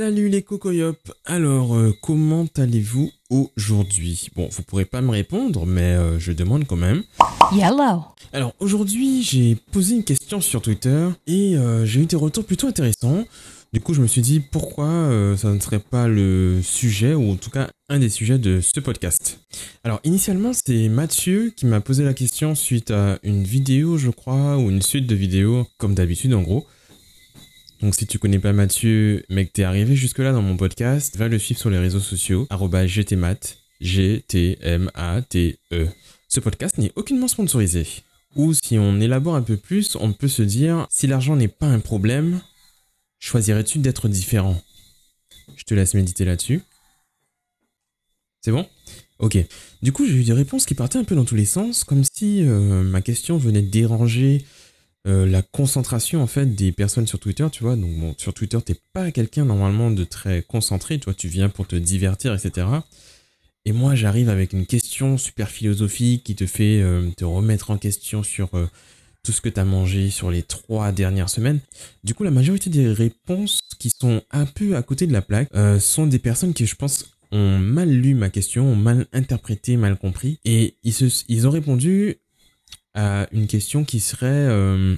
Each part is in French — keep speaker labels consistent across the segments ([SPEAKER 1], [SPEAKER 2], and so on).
[SPEAKER 1] Salut les cocoyops Alors, euh, comment allez-vous aujourd'hui? Bon, vous pourrez pas me répondre, mais euh, je demande quand même.
[SPEAKER 2] Yellow.
[SPEAKER 1] Alors, aujourd'hui, j'ai posé une question sur Twitter et euh, j'ai eu des retours plutôt intéressants. Du coup, je me suis dit pourquoi ça ne serait pas le sujet, ou en tout cas un des sujets de ce podcast? Alors, initialement, c'est Mathieu qui m'a posé la question suite à une vidéo, je crois, ou une suite de vidéos, comme d'habitude en gros. Donc si tu connais pas Mathieu, mais que t'es arrivé jusque-là dans mon podcast, va le suivre sur les réseaux sociaux, gtmat, G-T-M-A-T-E. Ce podcast n'est aucunement sponsorisé. Ou si on élabore un peu plus, on peut se dire, si l'argent n'est pas un problème, choisirais-tu d'être différent? Je te laisse méditer là-dessus. C'est bon? Ok. Du coup, j'ai eu des réponses qui partaient un peu dans tous les sens, comme si euh, ma question venait de déranger euh, la concentration en fait des personnes sur Twitter, tu vois. Donc bon, sur Twitter, t'es pas quelqu'un normalement de très concentré, toi, tu viens pour te divertir, etc. Et moi, j'arrive avec une question super philosophique qui te fait euh, te remettre en question sur euh, tout ce que t'as mangé sur les trois dernières semaines. Du coup, la majorité des réponses qui sont un peu à côté de la plaque sont des personnes qui, je pense, ont mal lu ma question, ont mal interprété, mal compris. Et ils, se, ils ont répondu à une question qui serait euh,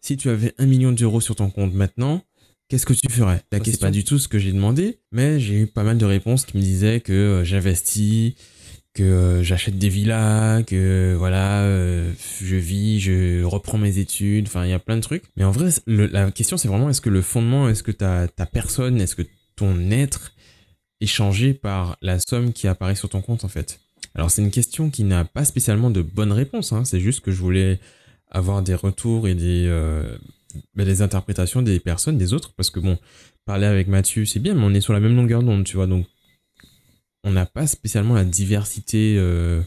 [SPEAKER 1] si tu avais un million d'euros sur ton compte maintenant, qu'est-ce que tu ferais? La question, c'est pas du tout ce que j'ai demandé, mais j'ai eu pas mal de réponses qui me disaient que euh, j'investis, que euh, j'achète des villas, que voilà, euh, je vis, je reprends mes études, enfin il y a plein de trucs. Mais en vrai, le- la question c'est vraiment est-ce que le fondement, est-ce que ta, ta personne, est-ce que ton être est changé par la somme qui apparaît sur ton compte en fait? Alors c'est une question qui n'a pas spécialement de bonne réponse, hein. c'est juste que je voulais avoir des retours et des, euh, des interprétations des personnes, des autres, parce que bon, parler avec Mathieu c'est bien, mais on est sur la même longueur d'onde, tu vois, donc on n'a pas spécialement la diversité euh,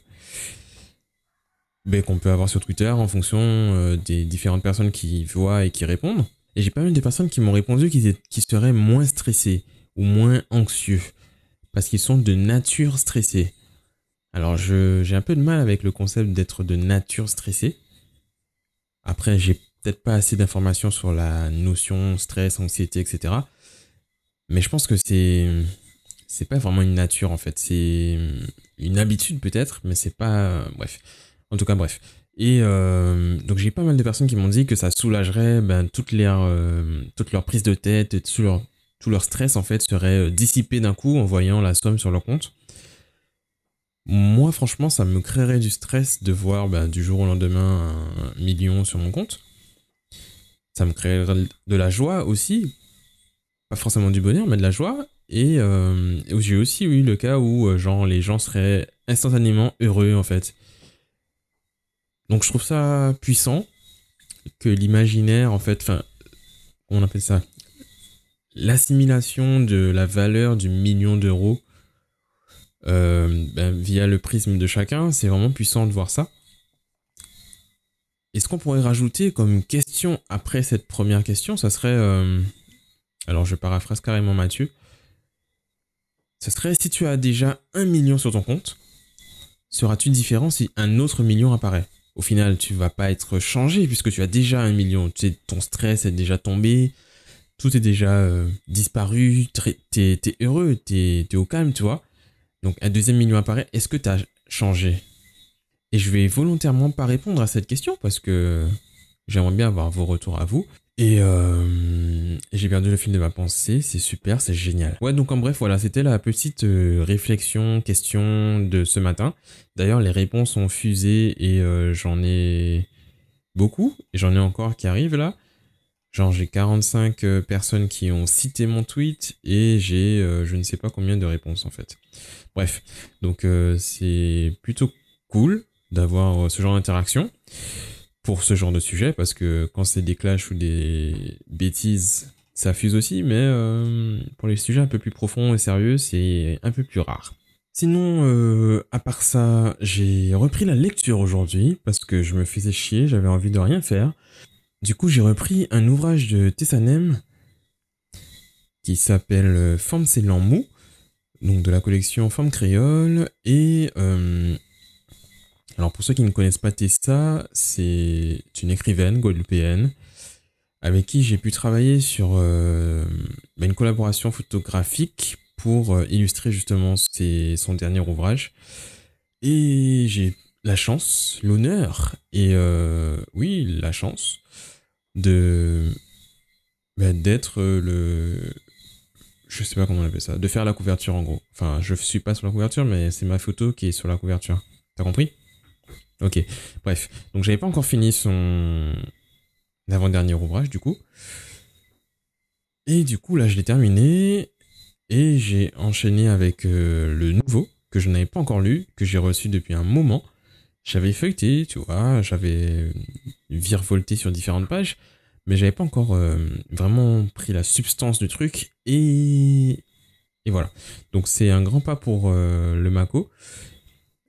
[SPEAKER 1] ben, qu'on peut avoir sur Twitter en fonction euh, des différentes personnes qui voient et qui répondent. Et j'ai pas mal de personnes qui m'ont répondu qu'ils qu'ils seraient moins stressés ou moins anxieux, parce qu'ils sont de nature stressés. Alors, j'ai un peu de mal avec le concept d'être de nature stressé. Après, j'ai peut-être pas assez d'informations sur la notion stress, anxiété, etc. Mais je pense que c'est c'est pas vraiment une nature en fait. C'est une habitude peut-être, mais c'est pas. Bref. En tout cas, bref. Et euh, donc j'ai pas mal de personnes qui m'ont dit que ça soulagerait ben, toute leur euh, toute leur prise de tête, et tout leur tout leur stress en fait serait euh, dissipé d'un coup en voyant la somme sur leur compte. Moi, franchement, ça me créerait du stress de voir bah, du jour au lendemain un million sur mon compte. Ça me créerait de la joie aussi. Pas forcément du bonheur, mais de la joie. Et euh, j'ai aussi eu le cas où euh, les gens seraient instantanément heureux, en fait. Donc, je trouve ça puissant que l'imaginaire, en fait, on appelle ça? L'assimilation de la valeur du million d'euros euh, ben, via le prisme de chacun, c'est vraiment puissant de voir ça. Et ce qu'on pourrait rajouter comme question après cette première question, ça serait... euh, alors je paraphrase carrément Mathieu. Ça serait si tu as déjà un million sur ton compte, seras-tu différent si un autre million apparaît? Au final, tu vas pas être changé puisque tu as déjà un million. Tu sais, ton stress est déjà tombé, tout est déjà euh, disparu, t'es t'es heureux, t'es t'es au calme, tu vois. Donc un deuxième million apparaît, est-ce que tu changé? Et je vais volontairement pas répondre à cette question parce que j'aimerais bien avoir vos retours à vous. Et, euh, j'ai perdu le fil de ma pensée, c'est super, c'est génial. Ouais, donc en bref, voilà, c'était la petite euh, réflexion, question de ce matin. D'ailleurs, les réponses ont fusé et euh, j'en ai beaucoup, et j'en ai encore qui arrivent là. Genre, j'ai 45 euh, personnes qui ont cité mon tweet et j'ai euh, je ne sais pas combien de réponses en fait. Bref, donc euh, c'est plutôt cool d'avoir ce genre d'interaction pour ce genre de sujet parce que quand c'est des clashs ou des bêtises, ça fuse aussi, mais pour les sujets un peu plus profonds et sérieux, c'est un peu plus rare. Sinon, à part ça, j'ai repris la lecture aujourd'hui parce que je me faisais chier, j'avais envie de rien faire. Du coup, j'ai repris un ouvrage de Tessanem qui s'appelle euh, Forme c'est mou donc de la collection Forme créole. Et euh, alors pour ceux qui ne connaissent pas Tessa, c'est une écrivaine guadeloupéenne avec qui j'ai pu travailler sur euh, bah, une collaboration photographique pour illustrer justement son dernier ouvrage. Et j'ai la chance, l'honneur et euh, oui, la chance de bah, d'être le je sais pas comment on appelle ça, de faire la couverture en gros. Enfin, je suis pas sur la couverture, mais c'est ma photo qui est sur la couverture. T'as compris? Ok. Bref, donc j'avais pas encore fini son avant-dernier ouvrage du coup. Et du coup là, je l'ai terminé et j'ai enchaîné avec euh, le nouveau que je n'avais pas encore lu, que j'ai reçu depuis un moment. J'avais feuilleté, tu vois, j'avais virevolté sur différentes pages, mais j'avais pas encore euh, vraiment pris la substance du truc et voilà. Donc c'est un grand pas pour euh, le Mako,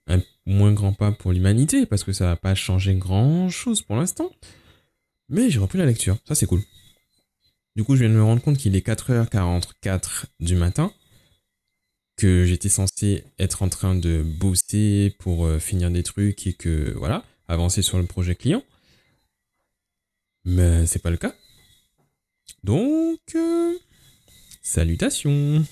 [SPEAKER 1] un moins grand pas pour l'humanité parce que ça va pas changer grand chose pour l'instant. Mais j'ai repris la lecture, ça c'est cool. Du coup, je viens de me rendre compte qu'il est 4h44 du matin, que j'étais censé être en train de bosser pour euh, finir des trucs et que voilà, avancer sur le projet client. Mais c'est pas le cas. Donc, euh, salutations